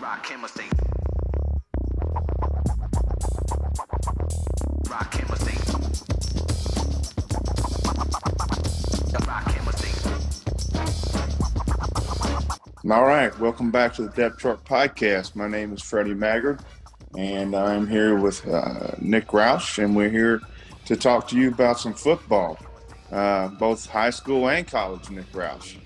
Rock chemistry. Rock chemistry. Rock chemistry. All right, welcome back to the Depth Chart Podcast. My name is Freddie Maggard, and I'm here with uh, Nick Roush, and we're here to talk to you about some football, uh, both high school and college. Nick Roush,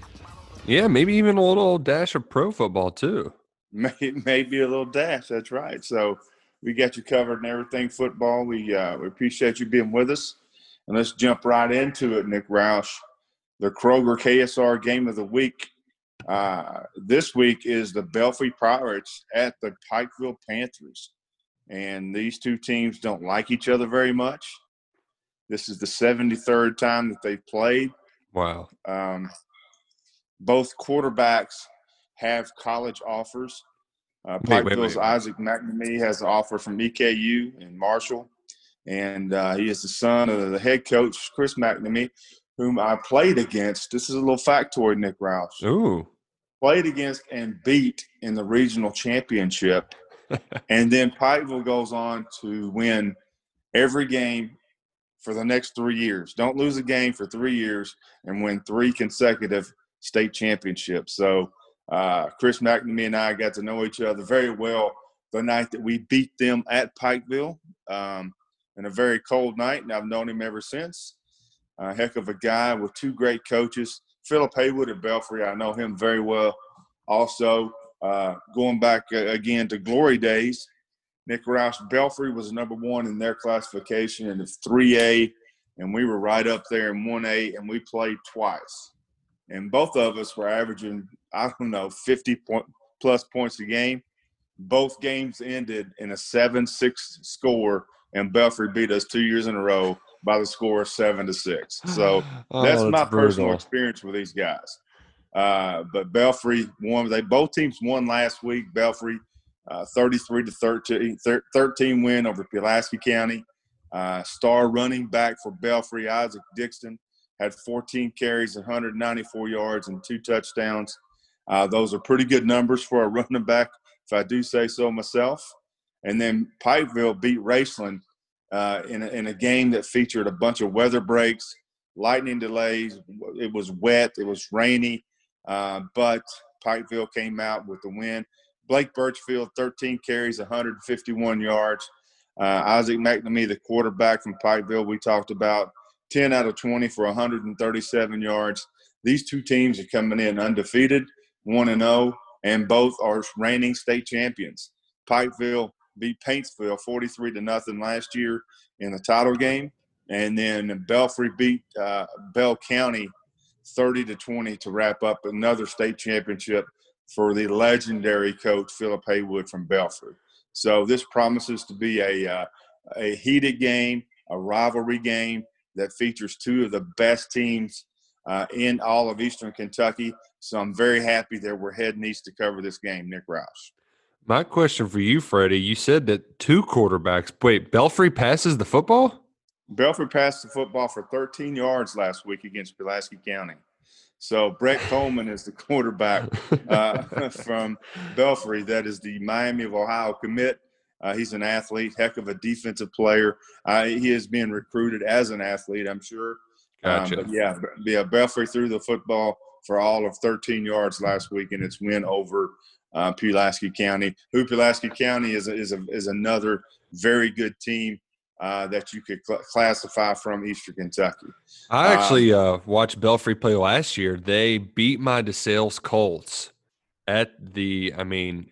Yeah, maybe even a little dash of pro football too. May- maybe a little dash. That's right. So we got you covered in everything football. We uh, we appreciate you being with us, and let's jump right into it. Nick Roush, the Kroger KSR game of the week. Uh, this week is the Belfry Pirates at the Pikeville Panthers. And these two teams don't like each other very much. This is the 73rd time that they've played. Wow. Um, both quarterbacks have college offers. Uh, Pikeville's. Isaac McNamee has an offer from EKU and Marshall. And uh, he is the son of the head coach, Chris McNamee, whom I played against. This is a little factoid, Nick Roush Ooh. played against and beat in the regional championship. and then Pikeville goes on to win every game for the next three years. Don't lose a game for three years and win three consecutive state championships. So uh, Chris McNamee and I got to know each other very well the night that we beat them at Pikeville um, in a very cold night, and I've known him ever since. A heck of a guy with two great coaches. Philip Haywood at Belfry, I know him very well. Also, uh, going back uh, again to glory days, Nick Roush Belfry was number one in their classification in the 3A, and we were right up there in 1A, and we played twice. And both of us were averaging, I don't know, 50 point, plus points a game. Both games ended in a 7 6 score, and Belfry beat us two years in a row by the score of 7 to 6. So, Oh, that's my personal experience with these guys. Uh, but Belfry won. They both teams won last week. Belfry, uh, 33 to 13, 13 win over Pulaski County. Uh, star running back for Belfry, Isaac Dixon, had 14 carries, 194 yards, and two touchdowns. Uh, those are pretty good numbers for a running back, if I do say so myself. And then Pikeville beat Raceland uh, in, a, in a game that featured a bunch of weather breaks, lightning delays. It was wet, it was rainy, uh, but Pikeville came out with the win. Blake Birchfield, 13 carries, 151 yards. Uh, Isaac McNamee, the quarterback from Pikeville, we talked about 10 out of 20 for 137 yards. These two teams are coming in undefeated, 1 and 0, and both are reigning state champions. Pikeville beat Paintsville 43 to nothing last year in the title game, and then Belfry beat uh, Bell County 30 to 20 to wrap up another state championship for the legendary coach Philip Haywood from Belfry. So this promises to be a uh, a heated game, a rivalry game that features two of the best teams uh, in all of Eastern Kentucky. So I'm very happy that we're heading east to cover this game, Nick Roush. My question for you, Freddie, you said that two quarterbacks. Wait, Belfry passes the football? Belfry passed the football for 13 yards last week against Pulaski County. So Brett Coleman is the quarterback uh, from Belfry. That is the Miami of Ohio commit. Uh, he's an athlete, heck of a defensive player. Uh, he is being recruited as an athlete, I'm sure. Um, Gotcha. but yeah, yeah, Belfry threw the football for all of 13 yards last week in its win over uh, Pulaski County. Who Pulaski County is a, is a, is another very good team uh, that you could cl- classify from Eastern Kentucky. I Um, actually uh, watched Belfry play last year. They beat my DeSales Colts at the. I mean,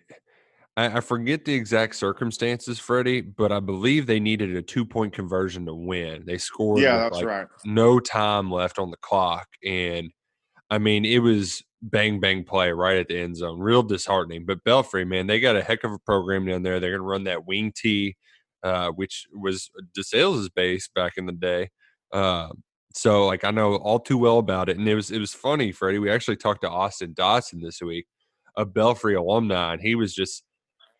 I, I forget the exact circumstances, Freddie, but I believe they needed a two point conversion to win. They scored. Yeah, that's like, right. No time left on the clock, and I mean, it was bang bang play right at the end zone. Real disheartening. But Belfry, man, they got a heck of a program down there. They're going to run that wing T, uh, which was DeSales' base back in the day. Uh, so like I know all too well about it, and it was it was funny, Freddie. We actually talked to Austin Dotson this week, a Belfry alumni, and he was just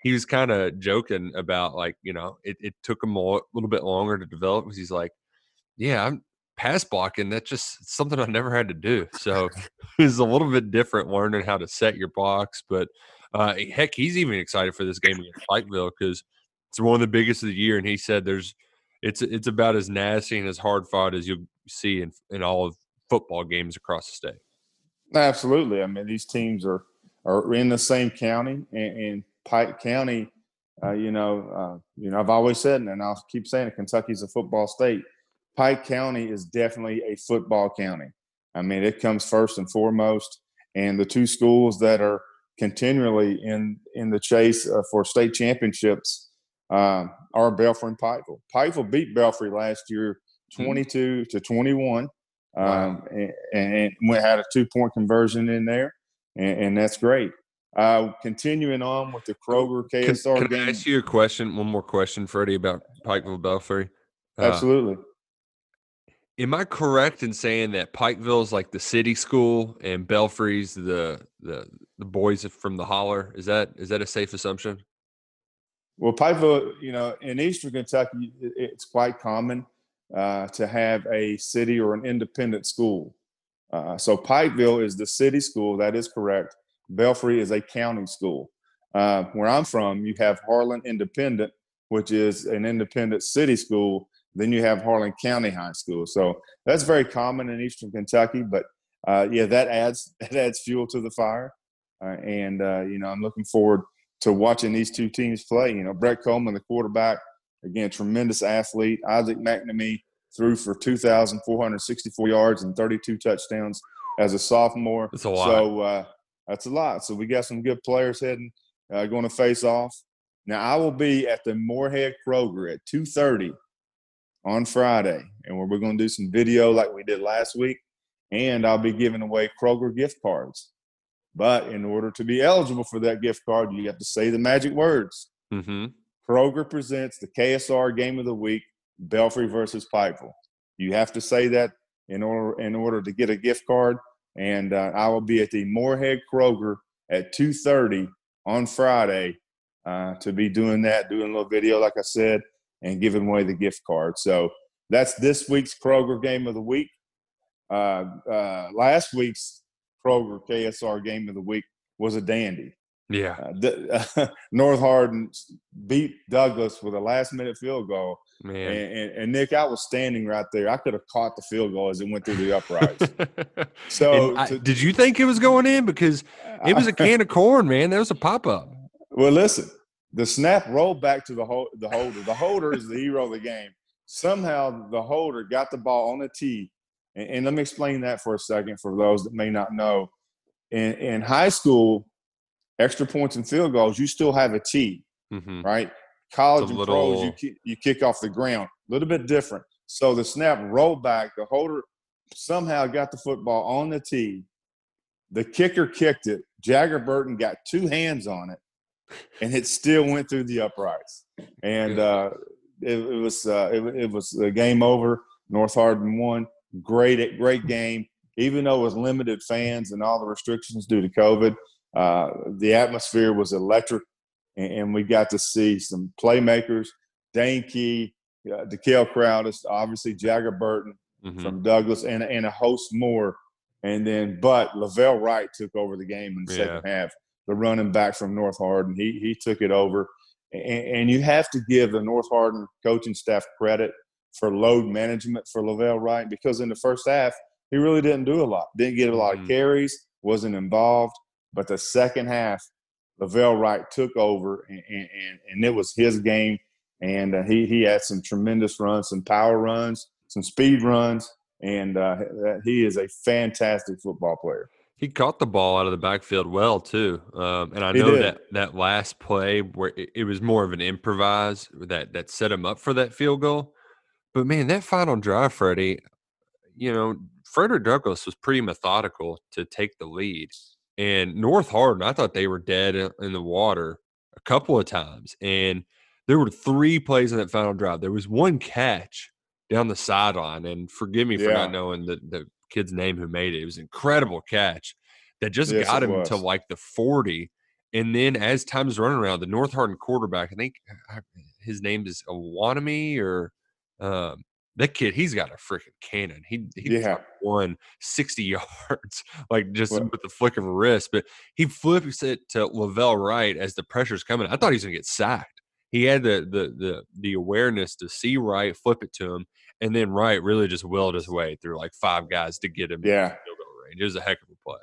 he was kind of joking about like you know it, it took him a lo- little bit longer to develop because he's like, yeah, I'm pass blocking. That's just something I never had to do. So it was a little bit different learning how to set your blocks, but Uh, heck, he's even excited for this game against Pikeville because it's one of the biggest of the year, and he said there's it's it's about as nasty and as hard fought as you'll see in in all of football games across the state. Absolutely. I mean, these teams are are in the same county, and, and Pike County. Uh, you know, uh, you know, I've always said, and I'll keep saying it. Kentucky's a football state. Pike County is definitely a football county. I mean, it comes first and foremost. And the two schools that are continually in in the chase uh, for state championships uh, are Belfry and Pikeville. Pikeville beat Belfry last year, Hmm. 22 to 21, um, Wow. and, and we had a two point conversion in there, and, and that's great. Uh, continuing on with the Kroger Can, KSR can game, I ask you a question? One more question, Freddie, about Pikeville Belfry. Uh, absolutely. Am I correct in saying that Pikeville's like the city school and Belfry's the the the boys from the holler? Is that is that a safe assumption? Well, Pikeville, you know, in Eastern Kentucky, it's quite common uh, to have a city or an independent school. Uh, so Pikeville is the city school. That is correct. Belfry is a county school. Uh, where I'm from, you have Harlan Independent, which is an independent city school. Then you have Harlan County High School. So that's very common in Eastern Kentucky. But uh, yeah, that adds that adds fuel to the fire. Uh, and uh, you know, I'm looking forward to watching these two teams play. You know, Brett Coleman, the quarterback, again, tremendous athlete. Isaac McNamee threw for 2,464 yards and 32 touchdowns as a sophomore. That's a lot. So uh, that's a lot. So we got some good players heading, uh, going to face off. Now I will be at the Morehead Kroger at 2:30 on Friday, and we're, we're going to do some video like we did last week, and I'll be giving away Kroger gift cards. But in order to be eligible for that gift card, you have to say the magic words. Mm-hmm. Kroger presents the KSR Game of the Week, Belfry versus Pikeville. You have to say that in order in order to get a gift card. And uh, I will be at the Morehead Kroger at 2:30 on Friday uh, to be doing that, doing a little video, like I said, and giving away the gift card. So that's this week's Kroger Game of the Week. Uh, uh, last week's Kroger KSR Game of the Week was a dandy. Yeah. Uh, the, North Hardin beat Douglas with a last minute field goal. And, Man. and, and Nick, I was standing right there. I could have caught the field goal as it went through the uprights. So, I- to- did you think it was going in? Because it was a can of corn, man. That was a pop up. well, listen, the snap rolled back to the, hol- the holder. The holder is the hero of the game. Somehow the holder got the ball on the tee. And, and let me explain that for a second for those that may not know. In, in high school, extra points and field goals, you still have a tee. Mm-hmm. right? College and pros, you kick, you kick off the ground. A little bit different. So the snap rolled back. The holder somehow got the football on the tee. The kicker kicked it. Jagger Burton got two hands on it, and it still went through the uprights. And uh, it, it was uh, it, it was a game over. North Hardin won. Great great game. Even though it was limited fans and all the restrictions due to COVID, uh, the atmosphere was electric and, and we got to see some playmakers. Dane Key, uh, Dekel Crowdus, obviously Jagger Burton Mhm. from Douglas, and, and a host more. And then, but Lavelle Wright took over the game in the second half. The running back from North Hardin, he he took it over. And, and you have to give the North Hardin coaching staff credit for load management for Lavelle Wright because in the first half he really didn't do a lot. Didn't get a lot Mhm. of carries, wasn't involved. But the second half, Lavelle Wright took over, and, and, and- it was his game. And uh, he he had some tremendous runs, some power runs, some speed runs, and uh, he is a fantastic football player. He caught the ball out of the backfield well too, um, and I know that that last play where it, it was more of an improvise that that set him up for that field goal. But man, that final drive, Freddie, you know, Frederick Douglass was pretty methodical to take the lead, and North Hardin, I thought they were dead in the water a couple of times, and there were three plays in that final drive. There was one catch down the sideline, and forgive me for Yeah. not knowing the, the kid's name who made it. It was an incredible catch that just Yes, got him to like the 40. And then as time's running around, the North Hardin quarterback, I think his name is Awanami or um, that kid, he's got a freaking cannon. He he Yeah. won 60 yards, like just Well- with the flick of a wrist. But he flips it to Lavelle Wright as the pressure's coming. I thought he was gonna get sacked. He had the the the the awareness to see Wright, flip it to him, and then Wright really just willed his way through like five guys to get him Yeah. field goal range. It was a heck of a play.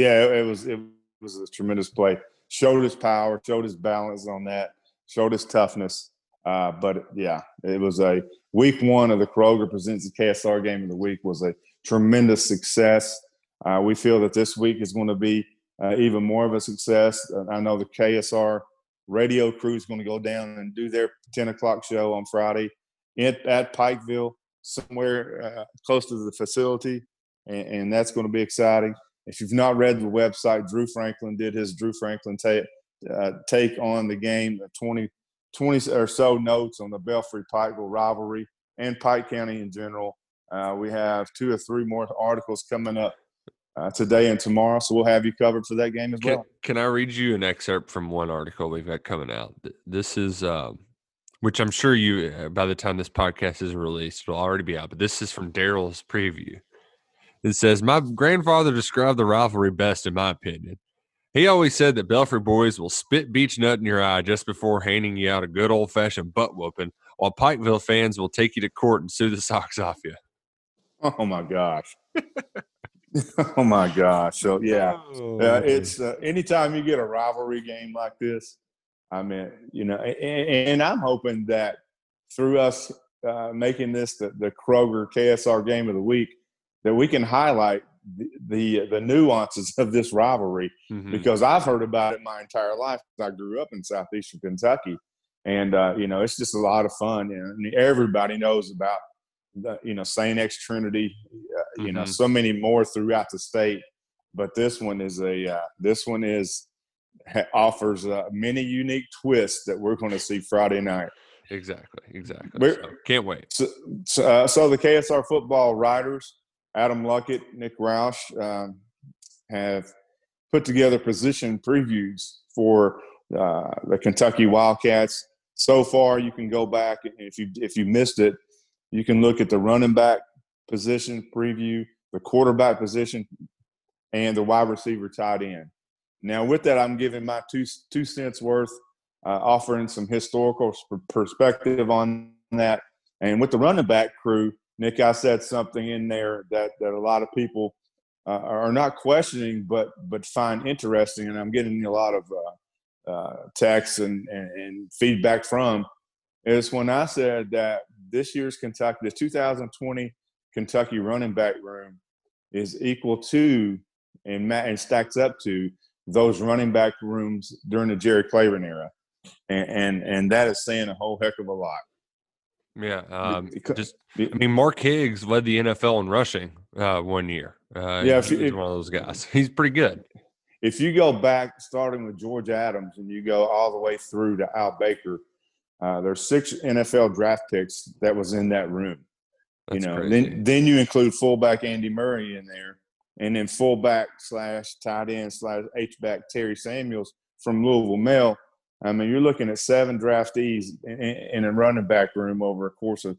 Yeah, it, it was it was a tremendous play. Showed his power, showed his balance on that, showed his toughness. Uh, but yeah, it was a week one of the Kroger presents the KSR game of the week was a tremendous success. Uh, we feel that this week is going to be uh, even more of a success. Uh, I know the KSR radio crew is going to go down and do their 10 o'clock show on Friday in, at Pikeville, somewhere uh, close to the facility, and, and that's going to be exciting. If you've not read the website, Drew Franklin did his Drew Franklin ta- uh, take on the game, uh, 20, 20 or so notes on the Belfry Pikeville rivalry and Pike County in general. Uh, we have two or three more articles coming up uh, today and tomorrow, so we'll have you covered for that game as Can, well. can I read you an excerpt from one article we've got coming out? This is, um, which I'm sure you, uh, by the time this podcast is released, it'll already be out. But this is from Daryl's preview. It says, "My grandfather described the rivalry best, in my opinion. He always said that Belfry boys will spit beech nut in your eye just before handing you out a good old fashioned butt whooping, while Pikeville fans will take you to court and sue the socks off you." Oh my gosh. oh my gosh. So yeah, Oh, uh, it's uh, anytime you get a rivalry game like this. I mean, you know, and, and I'm hoping that through us uh, making this the, the Kroger KSR game of the week, that we can highlight the the, the nuances of this rivalry Mhm. because I've heard about it my entire life. I grew up in southeastern Kentucky, and uh, you know it's just a lot of fun. And everybody knows about the you know Saint X Trinity. Uh, you know Mhm. so many more throughout the state, but this one is a uh, this one is offers uh, many unique twists that we're going to see Friday night. exactly, exactly. So, can't wait. So, so, uh, so the KSR football writers, Adam Luckett, Nick Roush, um, have put together position previews for uh, the Kentucky Wildcats. So far, you can go back and if you if you missed it, you can look at the running back position preview, the quarterback position, and the wide receiver tight end. Now, with that, I'm giving my two two cents worth, uh, offering some historical perspective on that. And with the running back crew, Nick, I said something in there that that a lot of people uh, are not questioning, but but find interesting, and I'm getting a lot of uh, uh, texts and, and, and feedback from. Is when I said that this year's Kentucky, the 2020 Kentucky running back room, is equal to and and stacks up to those running back rooms during the Jerry Claiborne era, and and, and that is saying a whole heck of a lot. Yeah, um, just I mean, Mark Higgs led the NFL in rushing uh, one year. Uh, Yeah, if he you- was if- one of those guys. He's pretty good. if you go back starting with George Adams and you go all the way through to Al Baker, uh, there's six NFL draft picks that was in that room. That's you know, crazy. then then you include fullback Andy Murray in there, and then fullback slash tight end slash H back Terry Samuels from Louisville Male. I mean, you're looking at seven draftees in, in, a running back room over a course of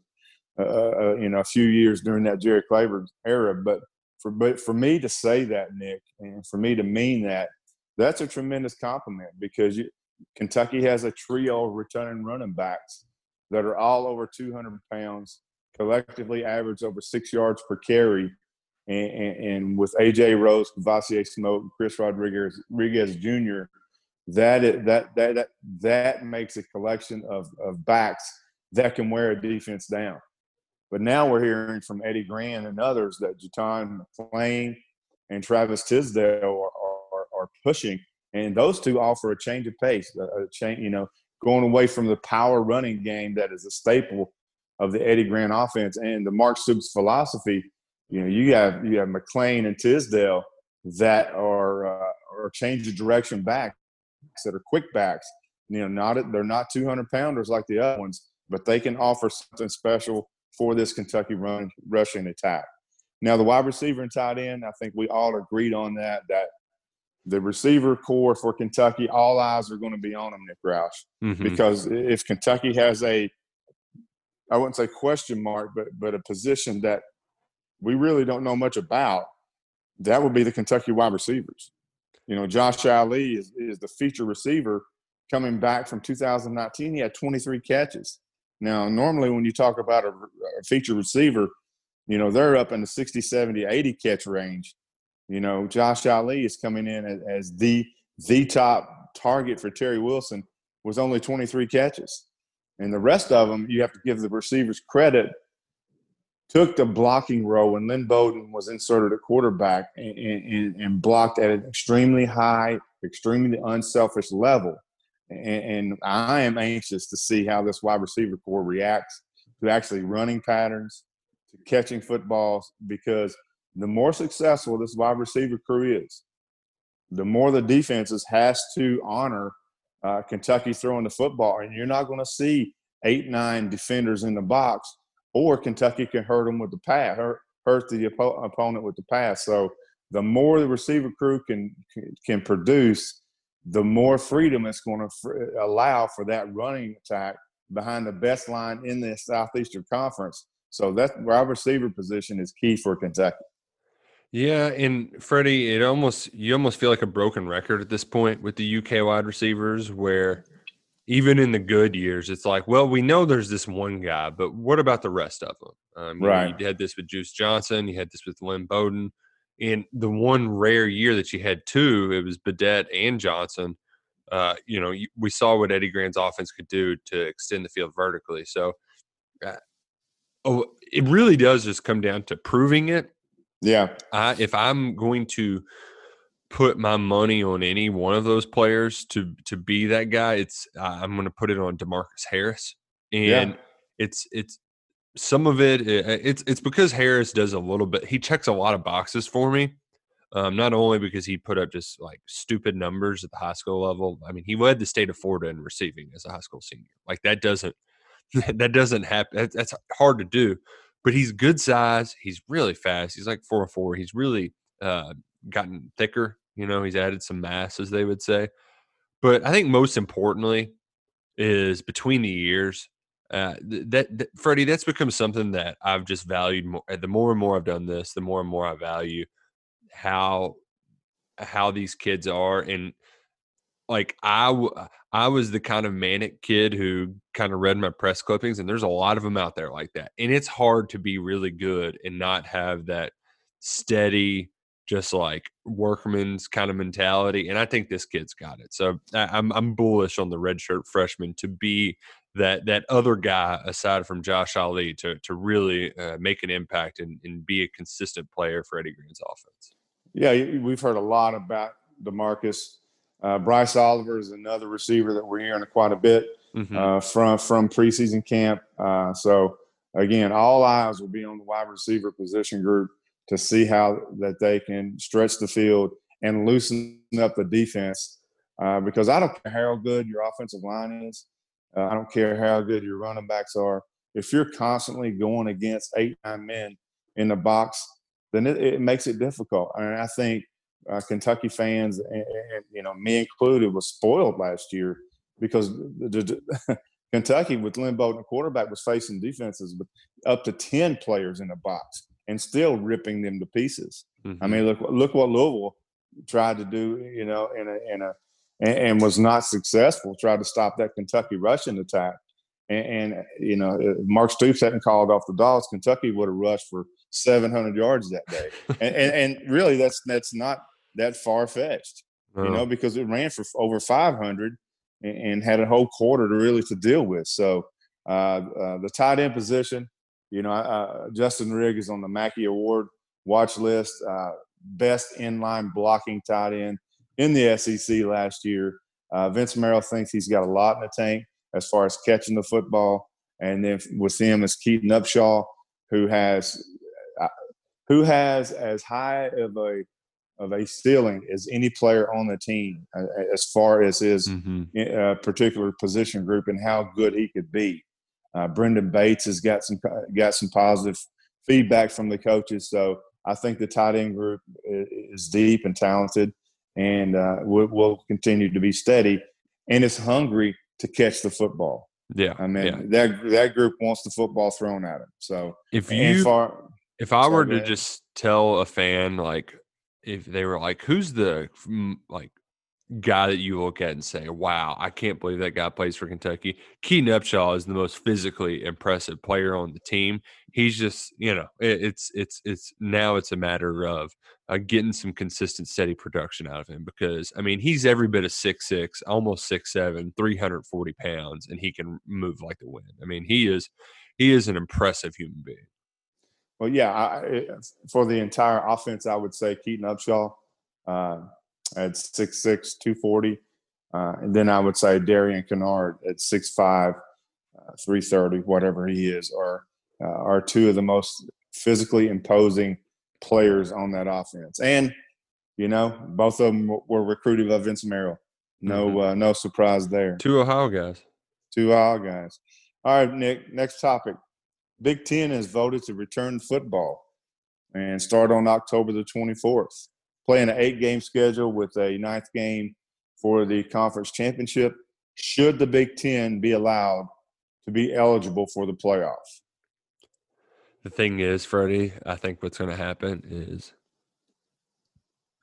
uh, uh, you know a few years during that Jerry Claiborne era. But for but for me to say that, Nick, and for me to mean that, that's a tremendous compliment because you, Kentucky has a trio of returning running backs that are all over 200 pounds, collectively average over six yards per carry. And, and, and with AJ Rose, Kavosiey Smoke, Chris Rodriguez, Rodriguez Jr., that, is, that that that that makes a collection of, of backs that can wear a defense down. But now we're hearing from Eddie Gran and others that JuTahn McClain and Travis Tisdale are, are, are pushing, and those two offer a change of pace, a, change, you know, going away from the power running game that is a staple of the Eddie Gran offense and the Mark Stoops philosophy. You know, you have you have McClain and Tisdale that are uh, are change of direction backs that are quick backs. You know, not they're not 200 pounders like the other ones, but they can offer something special for this Kentucky run rushing attack. Now, the wide receiver and tight end, I think we all agreed on that. That the receiver corps for Kentucky, all eyes are going to be on them, Nick Roush Mhm. because if Kentucky has a I wouldn't say question mark, but but a position that we really don't know much about. That would be the Kentucky wide receivers. You know, Josh Ali is, is the feature receiver coming back from 2019. He had 23 catches. Now, normally when you talk about a, a feature receiver, you know, they're up in the 60, 70, 80 catch range. You know, Josh Ali is coming in as, as the the top target for Terry Wilson was only 23 catches. And the rest of them, you have to give the receivers credit, took the blocking role when Lynn Bowden was inserted at quarterback and, and, and blocked at an extremely high, extremely unselfish level. And, and I am anxious to see how this wide receiver corps reacts to actually running patterns, to catching footballs, because the more successful this wide receiver crew is, the more the defenses has to honor uh, Kentucky throwing the football, and you're not going to see eight, nine defenders in the box, or Kentucky can hurt them with the pass, hurt, hurt the oppo- opponent with the pass. So the more the receiver crew can can produce, the more freedom it's going to fr- allow for that running attack behind the best line in the Southeastern Conference. So that wide receiver position is key for Kentucky. Yeah, and Freddie, it almost you almost feel like a broken record at this point with the UK wide receivers, where even in the good years, it's like, well, we know there's this one guy, but what about the rest of them? Um, right. You, had this with Juice Johnson, you had this with Lynn Bowden, and the one rare year that you had two, it was Badet and Johnson. Uh, you know, we saw what Eddie Gran's offense could do to extend the field vertically. So, uh, oh, it really does just come down to proving it yeah. I, if I'm going to put my money on any one of those players to to be that guy, it's uh, I'm going to put it on Demarcus Harris, and yeah. it's it's some of it it's it's because Harris does a little bit. He checks a lot of boxes for me. Um, not only because he put up just like stupid numbers at the high school level. I mean, he led the state of Florida in receiving as a high school senior. Like that doesn't that doesn't happen. That's hard to do but he's good size. He's really fast. He's like four four. He's really uh, gotten thicker. You know, he's added some mass, as they would say. But I think most importantly is between the years. Uh, that, that Freddie, that's become something that I've just valued more. The more and more I've done this, the more and more I value how how these kids are, and like I I was the kind of manic kid who kind of read my press clippings, and there's a lot of them out there like that. And it's hard to be really good and not have that steady, just like workman's kind of mentality. And I think this kid's got it. So I'm I'm bullish on the redshirt freshman to be that that other guy aside from Josh Ali to to really uh, make an impact and, and be a consistent player for Eddie Gran's offense. Yeah, we've heard a lot about Demarcus uh, Bryce Oliver is another receiver that we're hearing quite a bit mm-hmm. uh, from from preseason camp. Uh, so again, all eyes will be on the wide receiver position group to see how that they can stretch the field and loosen up the defense. Uh, because I don't care how good your offensive line is, uh, I don't care how good your running backs are. If you're constantly going against eight nine men in the box, then it, it makes it difficult. I and mean, I think uh, Kentucky fans, and, and, you know me included, was spoiled last year because the, the, Kentucky with Lynn Bowden quarterback was facing defenses with up to ten players in a box and still ripping them to pieces. Mm-hmm. I mean, look look what Louisville tried to do, you know, in a in a and, and was not successful. Tried to stop that Kentucky rushing attack. And, and, you know, Mark Stoops hadn't called off the dogs. Kentucky would have rushed for 700 yards that day. and, and, and, really, that's that's not that far fetched, oh. you know, because it ran for over 500 and, and, had a whole quarter to really to deal with. So uh, uh, the tight end position, you know, uh, Justin Rigg is on the Mackey Award watch list, uh, best inline blocking tight end in the SEC last year. Uh, Vince Marrow thinks he's got a lot in the tank as far as catching the football. And then with him is Keaton Upshaw, who has uh, who has as high of a of a ceiling as any player on the team uh, as far as his mm-hmm. uh, particular position group and how good he could be. Uh, Brenden Bates has got some got some positive feedback from the coaches, so I think the tight end group is deep and talented, and uh, will, will continue to be steady and is hungry to catch the football. Yeah. I mean, yeah. that that group wants the football thrown at them. So If you far, if I Sorry, were to just tell a fan like if they were like who's the mm, like guy that you look at and say, "Wow, I can't believe that guy plays for Kentucky." Keaton Upshaw is the most physically impressive player on the team. He's just, you know, it, it's it's it's now it's a matter of uh, getting some consistent, steady production out of him because I mean he's every bit of six six, almost six seven, three hundred forty pounds, and he can move like the wind. I mean he is he is an impressive human being. well, yeah, I, for the entire offense, I would say Keaton Upshaw uh, at 6'6", 240. Uh, and then I would say Darian Kinnard at 6'5", uh, 330, whatever he is, are, uh, are two of the most physically imposing players on that offense. And, you know, both of them were recruited by Vince Marrow. No, uh, no surprise there. Two Ohio guys. Two all guys. All right, Nick. Next topic. Big Ten has voted to return football and start on October the 24th. Playing an eight-game schedule with a ninth game for the conference championship. Should the Big Ten be allowed to be eligible for the playoff? The thing is, Freddie, I think what's going to happen is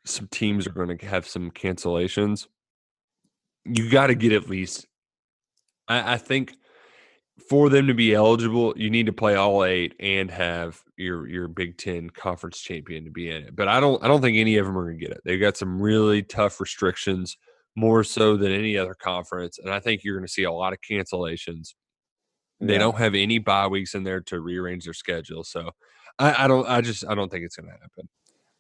some teams are going to have some cancellations. You got to get at least, I, I think, for them to be eligible, you need to play all eight and have your your Big Ten conference champion to be in it. But I don't, I don't think any of them are going to get it. They've got some really tough restrictions, more so than any other conference, and I think you're going to see a lot of cancellations. They Yeah. don't have any bye weeks in there to rearrange their schedule. So I, I don't I just I don't think it's gonna happen.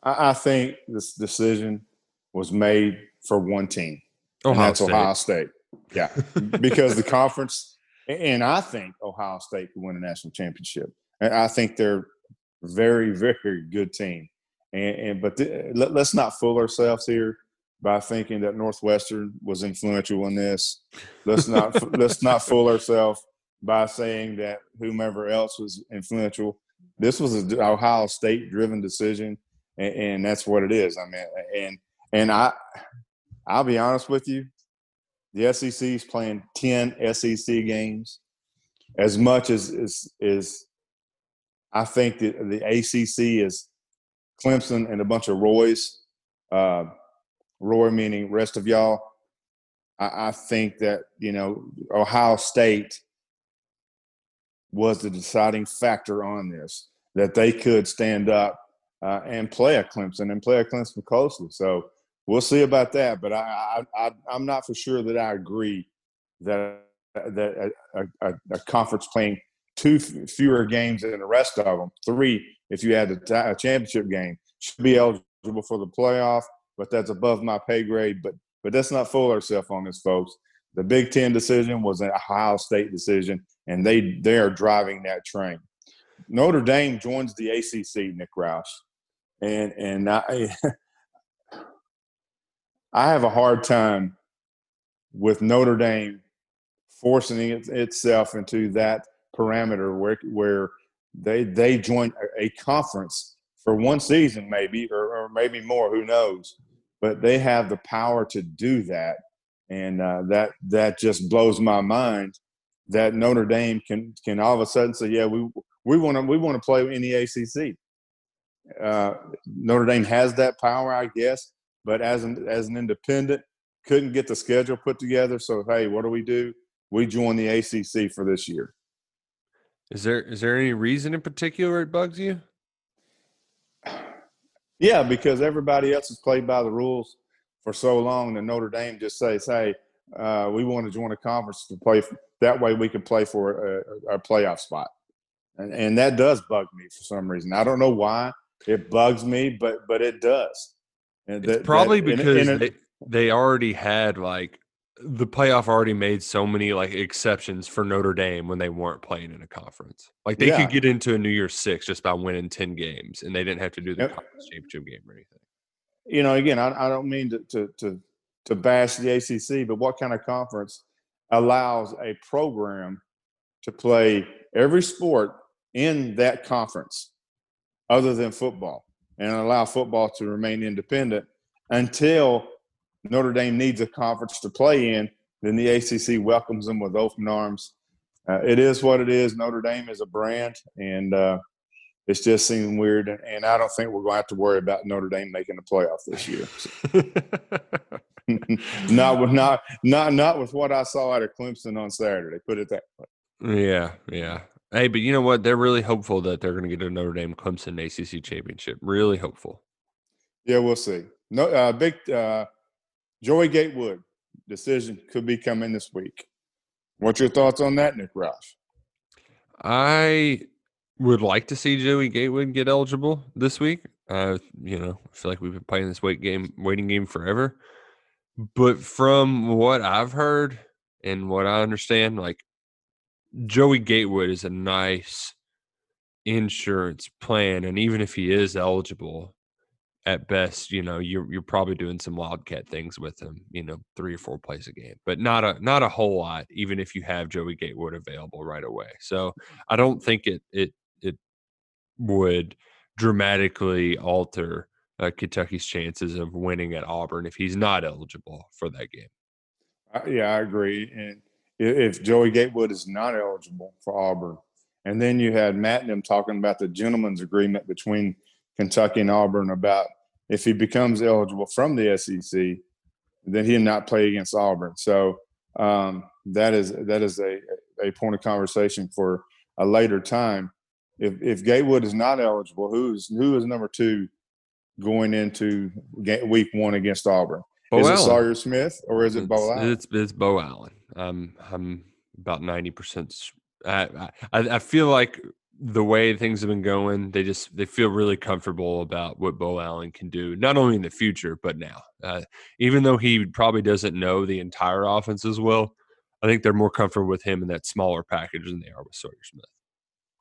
I, I think this decision was made for one team. and that's State. Ohio State. Yeah, because the conference, and I think Ohio State could win a national championship. And I think they're a very, very good team. And, and but th- let, let's not fool ourselves here by thinking that Northwestern was influential in this. Let's not let's not fool ourselves by saying that whomever else was influential. This was an Ohio State driven decision, and, and that's what it is. I mean, and and I I'll be honest with you. The SEC is playing ten SEC games, as much as is is. I think that the ACC is Clemson and a bunch of Roys. Uh, Roy meaning rest of y'all. I, I think that you know Ohio State was the deciding factor on this. That they could stand up uh, and play a Clemson and play a Clemson closely. So we'll see about that. But I, I, I I'm not for sure that I agree that that a, a, a conference playing two f- fewer games than the rest of them, three if you had a, championship game, should be eligible for the playoff. But that's above my pay grade. But but let's not fool ourselves on this, folks. The Big Ten decision was an Ohio State decision, and they they are driving that train. Notre Dame joins the ACC, Nick Roush, and and I I have a hard time with Notre Dame forcing it, itself into that parameter where where they they join a, a conference for one season maybe or, or maybe more who knows? But they have the power to do that and uh, that that just blows my mind that Notre Dame can can all of a sudden say yeah we we want to we want to play in the ACC uh, Notre Dame has that power I guess but as an as an independent couldn't get the schedule put together so hey what do we do we join the ACC for this year Is there is there any reason in particular it bugs you? Yeah, because everybody else has played by the rules for so long that Notre Dame just says, "Hey, uh, we want to join a conference to play. That way, we can play for a, a playoff spot." And, and that does bug me for some reason. I don't know why it bugs me, but but it does. And It's that- probably that- because and they, it- they already had like the playoff already made so many like exceptions for Notre Dame when they weren't playing in a conference. Like they Yeah. could get into a New Year's Six just by winning ten games, and they didn't have to do the Yep. conference championship game or anything. you know, again, I, I don't mean to, to to to bash the ACC, but what kind of conference allows a program to play every sport in that conference, other than football, and allow football to remain independent until Notre Dame needs a conference to play in? Then the ACC welcomes them with open arms uh, it is what it is. Notre Dame is a brand, and uh, it's just seeming weird. And I don't think we're going to have to worry about Notre Dame making the playoff this year. not with not not not with what I saw out of Clemson on Saturday. Put it that way. yeah, yeah. Hey, but you know what? They're really hopeful that they're going to get a Notre Dame Clemson ACC championship. Really hopeful. Yeah, we'll see. No, uh, big uh, Joey Gatewood decision could be coming this week. What's your thoughts on that, Nick Roush? I would like to see Joey Gatewood get eligible this week. Uh, you know, I feel like we've been playing this wait game, waiting game forever. But from what I've heard and what I understand, like Joey Gatewood is a nice insurance plan, and even if he is eligible, at best, you know, you're you're probably doing some wildcat things with him, you know, three or four plays a game, but not a not a whole lot, even if you have Joey Gatewood available right away. So I don't think it it it would dramatically alter uh, Kentucky's chances of winning at Auburn if he's not eligible for that game. Uh, yeah, I agree. And if Joey Gatewood is not eligible for Auburn, and then you had Matt and them talking about the gentleman's agreement between Kentucky and Auburn about if he becomes eligible from the SEC, then he'll not play against Auburn. So um, that is that is a a point of conversation for a later time. If if Gatewood is not eligible, who's who is number two going into week one against Auburn? Bo is Allen. it Sawyer Smith or is it Bo It's- Allen? It's it's Bo Allen. Um, I'm about ninety percent. I, I I feel like the way things have been going, they just they feel really comfortable about what Bo Allen can do, not only in the future but now. Uh, even though he probably doesn't know the entire offense as well, I think they're more comfortable with him in that smaller package than they are with Sawyer Smith.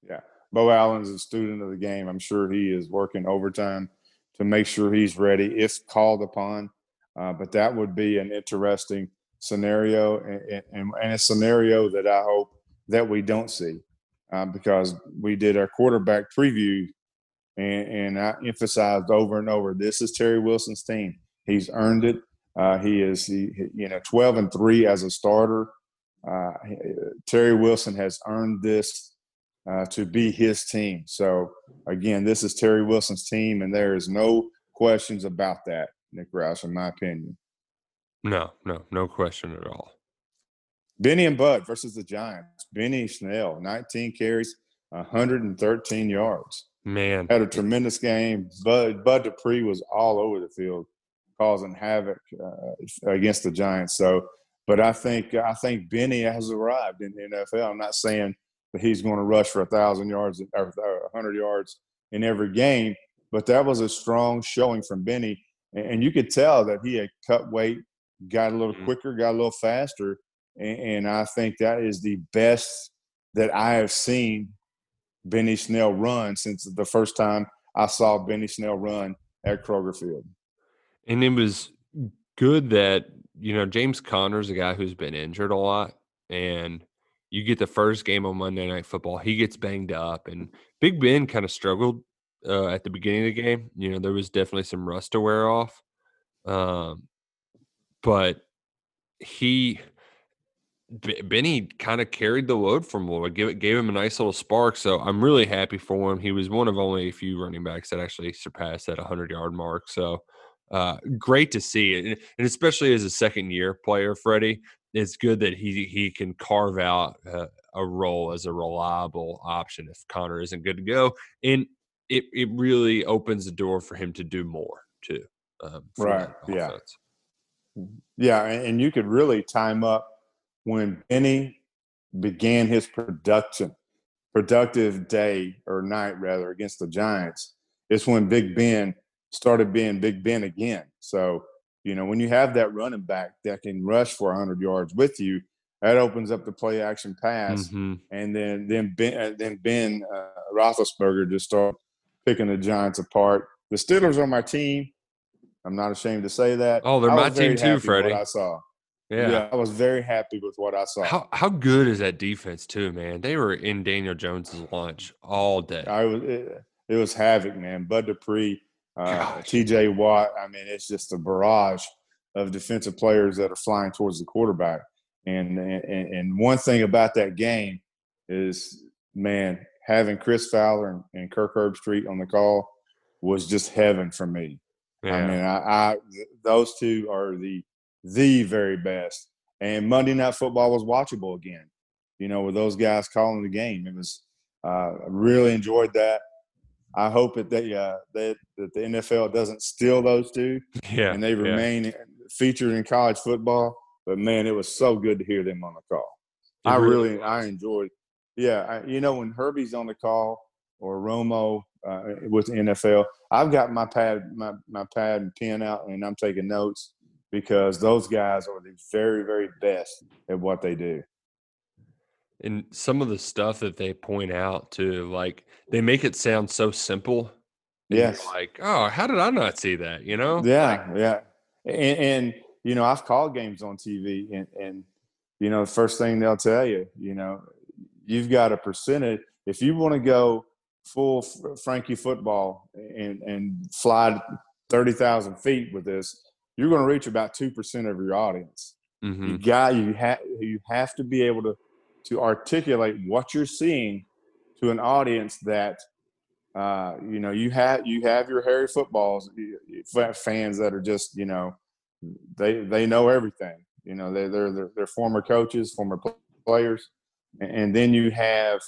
Yeah. Bo Allen's a student of the game. I'm sure he is working overtime to make sure he's ready if called upon. Uh, but that would be an interesting scenario and, and, and a scenario that I hope that we don't see uh, because we did our quarterback preview and, and I emphasized over and over this is Terry Wilson's team. He's earned it. Uh, he is, he, you know, 12 and 3 as a starter. Uh, Terry Wilson has earned this uh, to be his team. So again, this is Terry Wilson's team, and there is no questions about that, Nick Roush, in my opinion. No, no, no question at all. Benny and Bud versus the Giants. Benny Snell, 19 carries, 113 yards. Man, Had a tremendous game. Bud Bud Dupree was all over the field, causing havoc uh, against the Giants. So, but I think I think Benny has arrived in the NFL. I'm not saying that he's going to rush for a thousand yards or a hundred yards in every game, but that was a strong showing from Benny, and you could tell that he had cut weight, got a little Mhm. quicker, got a little faster, and, and I think that is the best that I have seen Benny Snell run since the first time I saw Benny Snell run at Kroger Field. And it was good that, you know, James Conner's a guy who's been injured a lot. And you get the first game on Monday Night Football, he gets banged up. And Big Ben kind of struggled uh, at the beginning of the game. You know, there was definitely some rust to wear off. Um, but he, B- Benny kind of carried the load from Lloyd, gave, gave him a nice little spark. So I'm really happy for him. He was one of only a few running backs that actually surpassed that 100 yard mark. So uh, great to see it, and especially as a second year player, Freddie. It's good that he he can carve out uh, a role as a reliable option if Conner isn't good to go, and it it really opens the door for him to do more too. Um, Right, yeah. offense. Yeah, and, you could really time up when Benny began his production, productive day or night rather against the Giants. It's when Big Ben started being Big Ben again. So you know when you have that running back that can rush for 100 yards with you, that opens up the play action pass. Mhm. and then then Ben uh, then Ben uh, Roethlisberger just started picking the Giants apart. The Steelers are my team. I'm not ashamed to say that. Oh, they're I my team too, Freddie. I saw. Yeah. Yeah. I was very happy with what I saw. How how good is that defense too, man? They were in Daniel Jones's lunch all day. I was it, it was havoc, man. Bud Dupree, uh, T.J. Watt. I mean, it's just a barrage of defensive players that are flying towards the quarterback. And and, and one thing about that game, is man having Chris Fowler and, and Kirk Herbstreit on the call was just heaven for me. Yeah. I mean, I, I those two are the the very best. And Monday Night Football was watchable again. You know, with those guys calling the game, it was. Uh, I really enjoyed that. I hope that they uh, that that the NFL doesn't steal those two yeah. and they yeah. remain featured in college football. But man, it was so good to hear them on the call. It I really really, I enjoyed. Yeah, I, you know when Herbie's on the call or Romo uh, with the NFL, I've got my pad, my my pad and pen out, and I'm taking notes because those guys are the very, very best at what they do. and some of the stuff that they point out too, like they make it sound so simple. Yes. Like, oh, how did I not see that? You know? Yeah, yeah. And, and you know, I've called games on TV, and and you know, the first thing they'll tell you, you know, you've got a percentage. If you want to go full Frankie football and and fly thirty thousand feet with this, you're going to reach about two percent of your audience. hmm You got you have you have to be able to to articulate what you're seeing to an audience that uh, you know you have you have your Harry footballs you- you- fa- fans that are just you know they they know everything. You know they they're they're, they're former coaches, former players, and then you have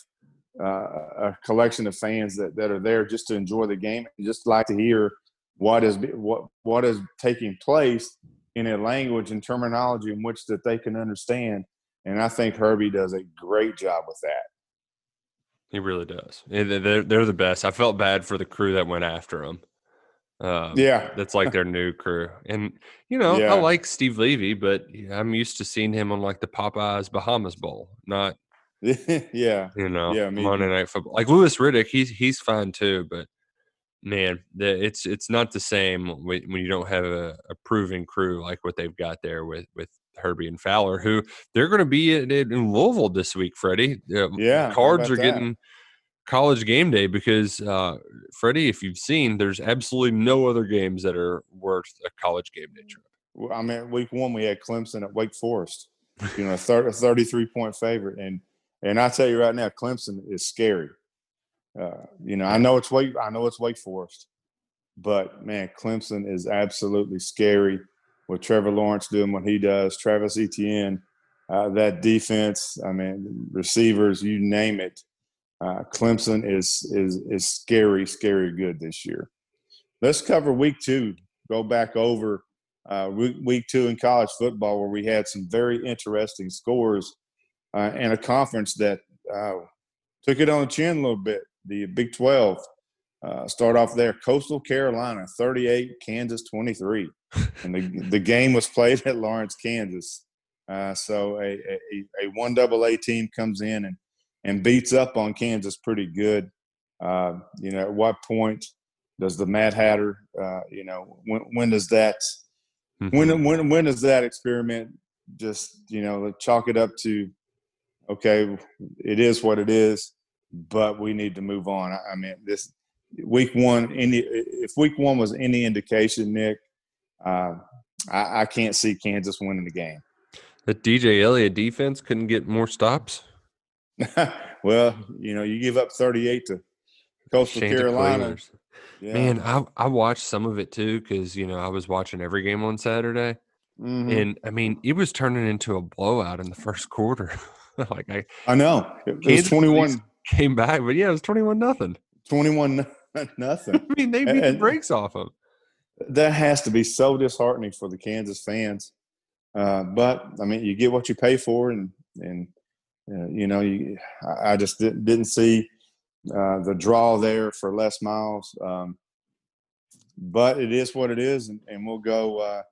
uh, a collection of fans that, that are there just to enjoy the game and just like to hear what is what what is taking place in a language and terminology in which that they can understand. And I think Herbie does a great job with that. He really does. They- They're, they're the best. I felt bad for the crew that went after him. Um, Yeah, That's like their new crew. And, you know, Yeah. I like Steve Levy, but I'm used to seeing him on like the Popeyes Bahamas Bowl, not, yeah, you know, Yeah, Monday too. Night Football. Like Louis Riddick, he's he's fine too, but man, the, it's it's not the same when, when you don't have a, a proven crew like what they've got there with with Herbie and Fowler, who they're going to be in, in Louisville this week. Freddie, Uh, Yeah, cards are that? getting college game day because uh, Freddie, if you've seen, there's absolutely no other games that are worth a college game day trip. Well, I mean, week one we had Clemson at Wake Forest, you know, a, thir- a 33 point favorite, and and I tell you right now, Clemson is scary. Uh, you know, I know it's Wake, I know it's Wake Forest, but man, Clemson is absolutely scary with Trevor Lawrence doing what he does, Travis Etienne, uh, that defense. I mean, receivers, you name it. Uh, Clemson is is is scary, scary good this year. Let's cover week two. Go back over uh, week, week two in college football, where we had some very interesting scores uh, and a conference that uh, took it on the chin a little bit. The Big 12 uh, start off there. Coastal Carolina 38, Kansas 23, and the the game was played at Lawrence, Kansas. Uh, so a, a a one double A team comes in and and beats up on Kansas pretty good. Uh, you know, at what point does the Mad Hatter? Uh, you know, when when does that? Mm-hmm. when when when does that experiment just you know chalk it up to okay it is what it is but we need to move on i, I mean this week one any if week one was any indication nick uh, I, I can't see kansas winning the game The DJ Eliot defense couldn't get more stops. well you know you give up 38 to coastal carolina yeah. Man, I I watched some of it too because you know I was watching every game on Saturday, Mhm. and I mean it was turning into a blowout in the first quarter. like I i know it was Kansas 21 came back, but yeah, it was twenty one nothing. 21 nothing I mean they beat the brakes off them. that has to be so disheartening for the Kansas fans. Uh, but I mean, you get what you pay for, and and uh, you know, you, I, I just didn't, didn't see uh, the draw there for Les Miles. Um, but it is what it is, and, and we'll go. Uh,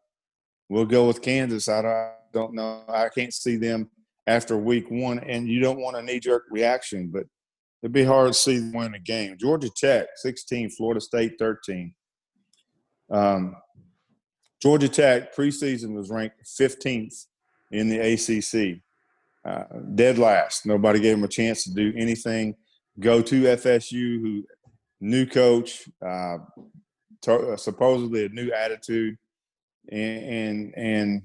we'll go with Kansas. I don't, don't know. I can't see them after week one, and you don't want a knee jerk reaction, but it'd be hard to see them win the game. Georgia Tech, 16, Florida State, 13. Um, Georgia Tech preseason was ranked 15th in the ACC, uh, dead last. Nobody gave them a chance to do anything. Go to FSU, who new coach, uh, to, supposedly a new attitude, and and, and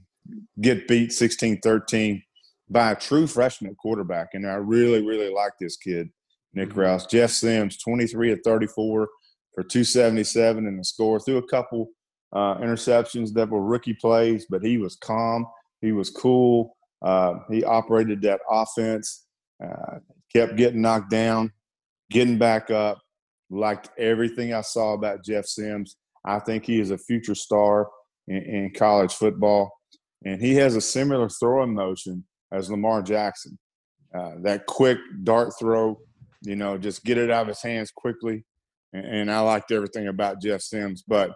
get beat 16-13 by a true freshman quarterback. And I really, really like this kid, Nick Mhm. Roush. Jeff Sims, 23 of 34 for 277 and the score. Threw a couple uh, interceptions that were rookie plays, but he was calm. He was cool. Uh, he operated that offense, uh, kept getting knocked down, getting back up. Liked everything I saw about Jeff Sims. I think he is a future star in, in college football. And he has a similar throwing motion as Lamar Jackson. Uh, that quick dart throw, you know, just get it out of his hands quickly. And, and I liked everything about Jeff Sims. But,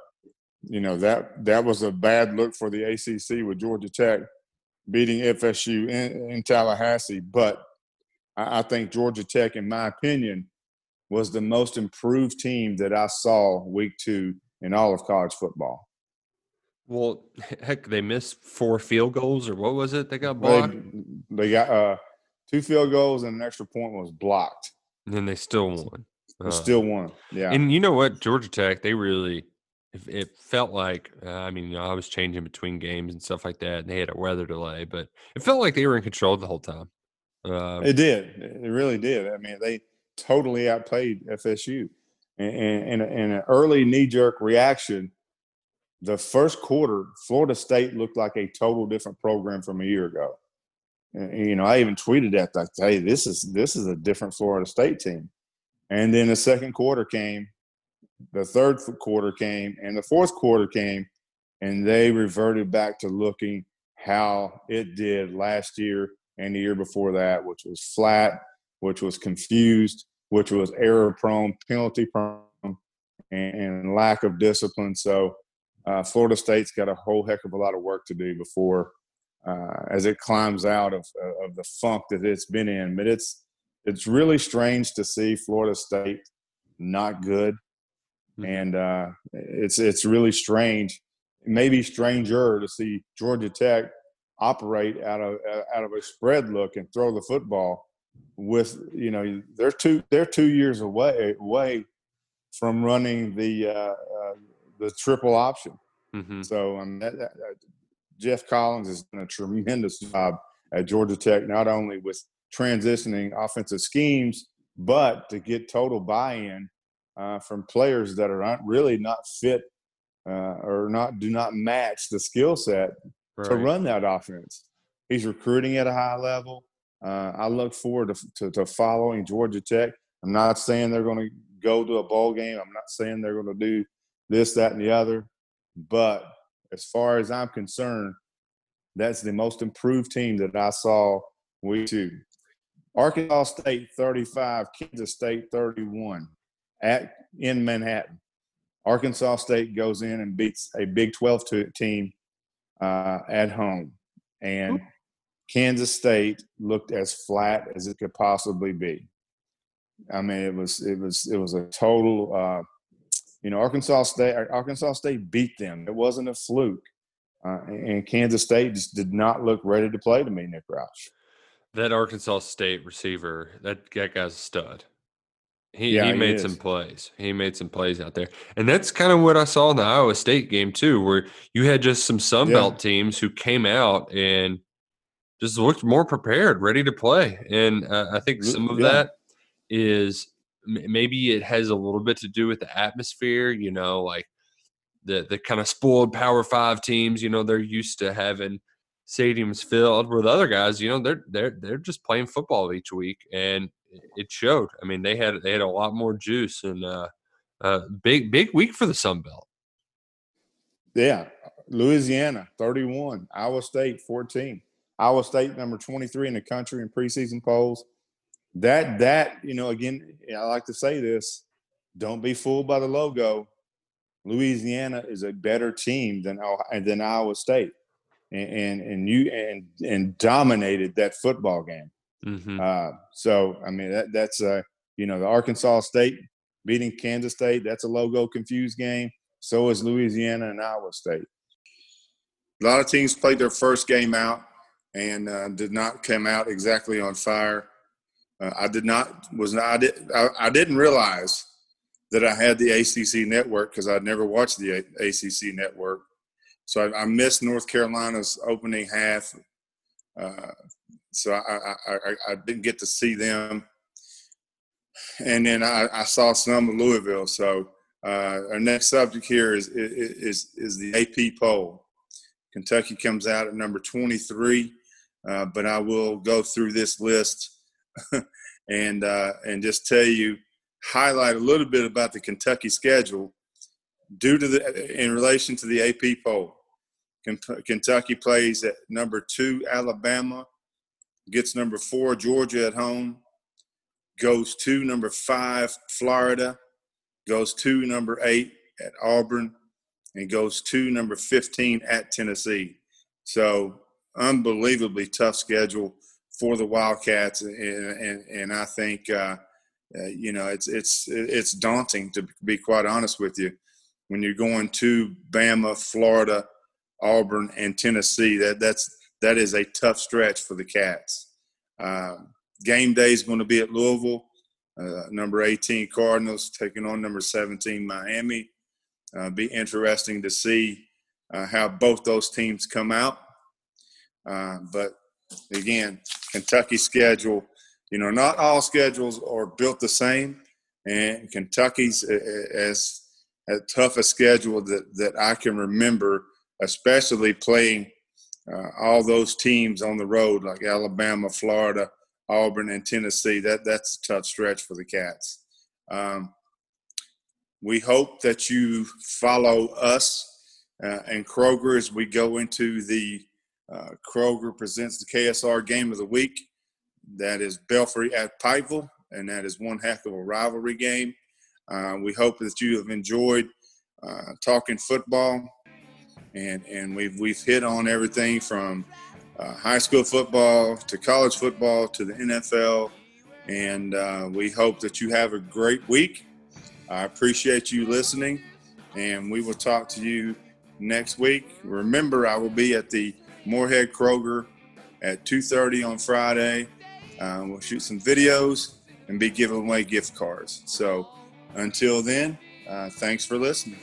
you know, that that was a bad look for the ACC with Georgia Tech beating FSU in, in Tallahassee. But I, I think Georgia Tech, in my opinion, was the most improved team that I saw week two in all of college football. Well, heck, they missed four field goals, or what was it? They got They, blocked, they got uh, two field goals and an extra point was blocked. and then they still won. Uh, still won. Yeah. And you know what, Georgia Tech, they really, it, felt like, uh, I mean, you know, I was changing between games and stuff like that, and they had a weather delay, but it felt like they were in control the whole time. Uh, It did. It really did. I mean, they totally outplayed FSU. And in an early knee jerk reaction, the first quarter, Florida State looked like a total different program from a year ago. And, you know, I even tweeted that like, "Hey, this is this is a different Florida State team." And then the second quarter came, the third quarter came, and the fourth quarter came, and they reverted back to looking how it did last year and the year before that, which was flat, which was confused, which was error prone, penalty prone, and, and lack of discipline. So uh, Florida State's got a whole heck of a lot of work to do before uh, as it climbs out of of the funk that it's been in. But it's it's really strange to see Florida State not good, Mhm. and uh, it's it's really strange, maybe stranger to see Georgia Tech operate out of out of a spread look and throw the football with you know they're two they're two years away away from running the uh, uh, the triple option. mhm. So um, that, that, Geoff Collins has done a tremendous job at Georgia Tech, not only with transitioning offensive schemes, but to get total buy-in uh, from players that are not really not fit uh, or not do not match the skill set to run that offense. He's recruiting at a high level. Uh, I look forward to, to, to following Georgia Tech. I'm not saying they're going to go to a bowl game. I'm not saying they're going to do this, that, and the other. But as far as I'm concerned, that's the most improved team that I saw week two. Arkansas State 35, Kansas State 31 at in Manhattan. Arkansas State goes in and beats a Big 12 to- team uh, at home, and Kansas State looked as flat as it could possibly be. I mean, it was it was it was a total. Uh, you know, Arkansas State Arkansas State beat them. It wasn't a fluke, uh, and Kansas State just did not look ready to play to me, Nick Roush. That Arkansas State receiver, that, that guy's a stud. He, Yeah, he he made is. some plays. He made some plays out there. And that's kind of what I saw in the Iowa State game, too, where you had just some Sun Yeah. Belt teams who came out and just looked more prepared, ready to play. And uh, I think some of yeah. that is maybe it has a little bit to do with the atmosphere, you know, like the the kind of spoiled Power Five teams. You know, they're used to having stadiums filled. The other guys, you know, they're they're they're just playing football each week, and it showed. I mean, they had they had a lot more juice and uh, uh, big big week for the Sun Belt. Yeah, Louisiana 31, Iowa State 14. Iowa State number 23 in the country in preseason polls. That that you know again, I like to say this: don't be fooled by the logo. Louisiana is a better team than Ohio- than Iowa State, and and, and you and and dominated that football game. hmm Uh, so I mean that that's uh you know the Arkansas State beating Kansas State. That's a logo confused game. So is Louisiana and Iowa State. A lot of teams played their first game out and uh, did not come out exactly on fire. Uh, I did not was not I, did, I, I didn't realize that I had the ACC network because I'd never watched the A- ACC network. So I, I missed North Carolina's opening half. Uh, so I, I, didn't get to see them. And then I, I saw some of Louisville. So uh, our next subject here is, is, is the AP poll. Kentucky comes out at number 23, uh, but I will go through this list and uh, and just tell you, highlight a little bit about the Kentucky schedule due to the in relation to the AP poll. Kentucky plays at number two Alabama, gets number four Georgia at home, goes to number five Florida, goes to number eight at Auburn, and goes to number 15 at Tennessee. So unbelievably tough schedule for the Wildcats, and and, and I think uh, uh, you know it's it's it's daunting to be quite honest with you when you're going to Bama, Florida, Auburn, and Tennessee. That that's that is a tough stretch for the Cats. Uh, game day is going to be at Louisville. Uh, number 18 Cardinals taking on number 17 Miami. Uh, be interesting to see uh, how both those teams come out. But again, Kentucky schedule, you know, not all schedules are built the same, and Kentucky's as as tough a schedule that that I can remember, especially playing uh, all those teams on the road like Alabama, Florida, Auburn, and Tennessee. That that's a tough stretch for the Cats. Um, we hope that you follow us uh, and Kroger as we go into the uh, Kroger presents the KSR game of the week. That is Belfry at Pikeville, and that is one heck of a rivalry game. Uh, we hope that you have enjoyed uh, talking football, and and we've we've hit on everything from uh, high school football to college football to the NFL, and uh, we hope that you have a great week. I appreciate you listening, and we will talk to you next week. Remember, I will be at the Morehead Kroger at 2.30 on Friday. Um, we'll shoot some videos and be giving away gift cards. So until then, uh, thanks for listening.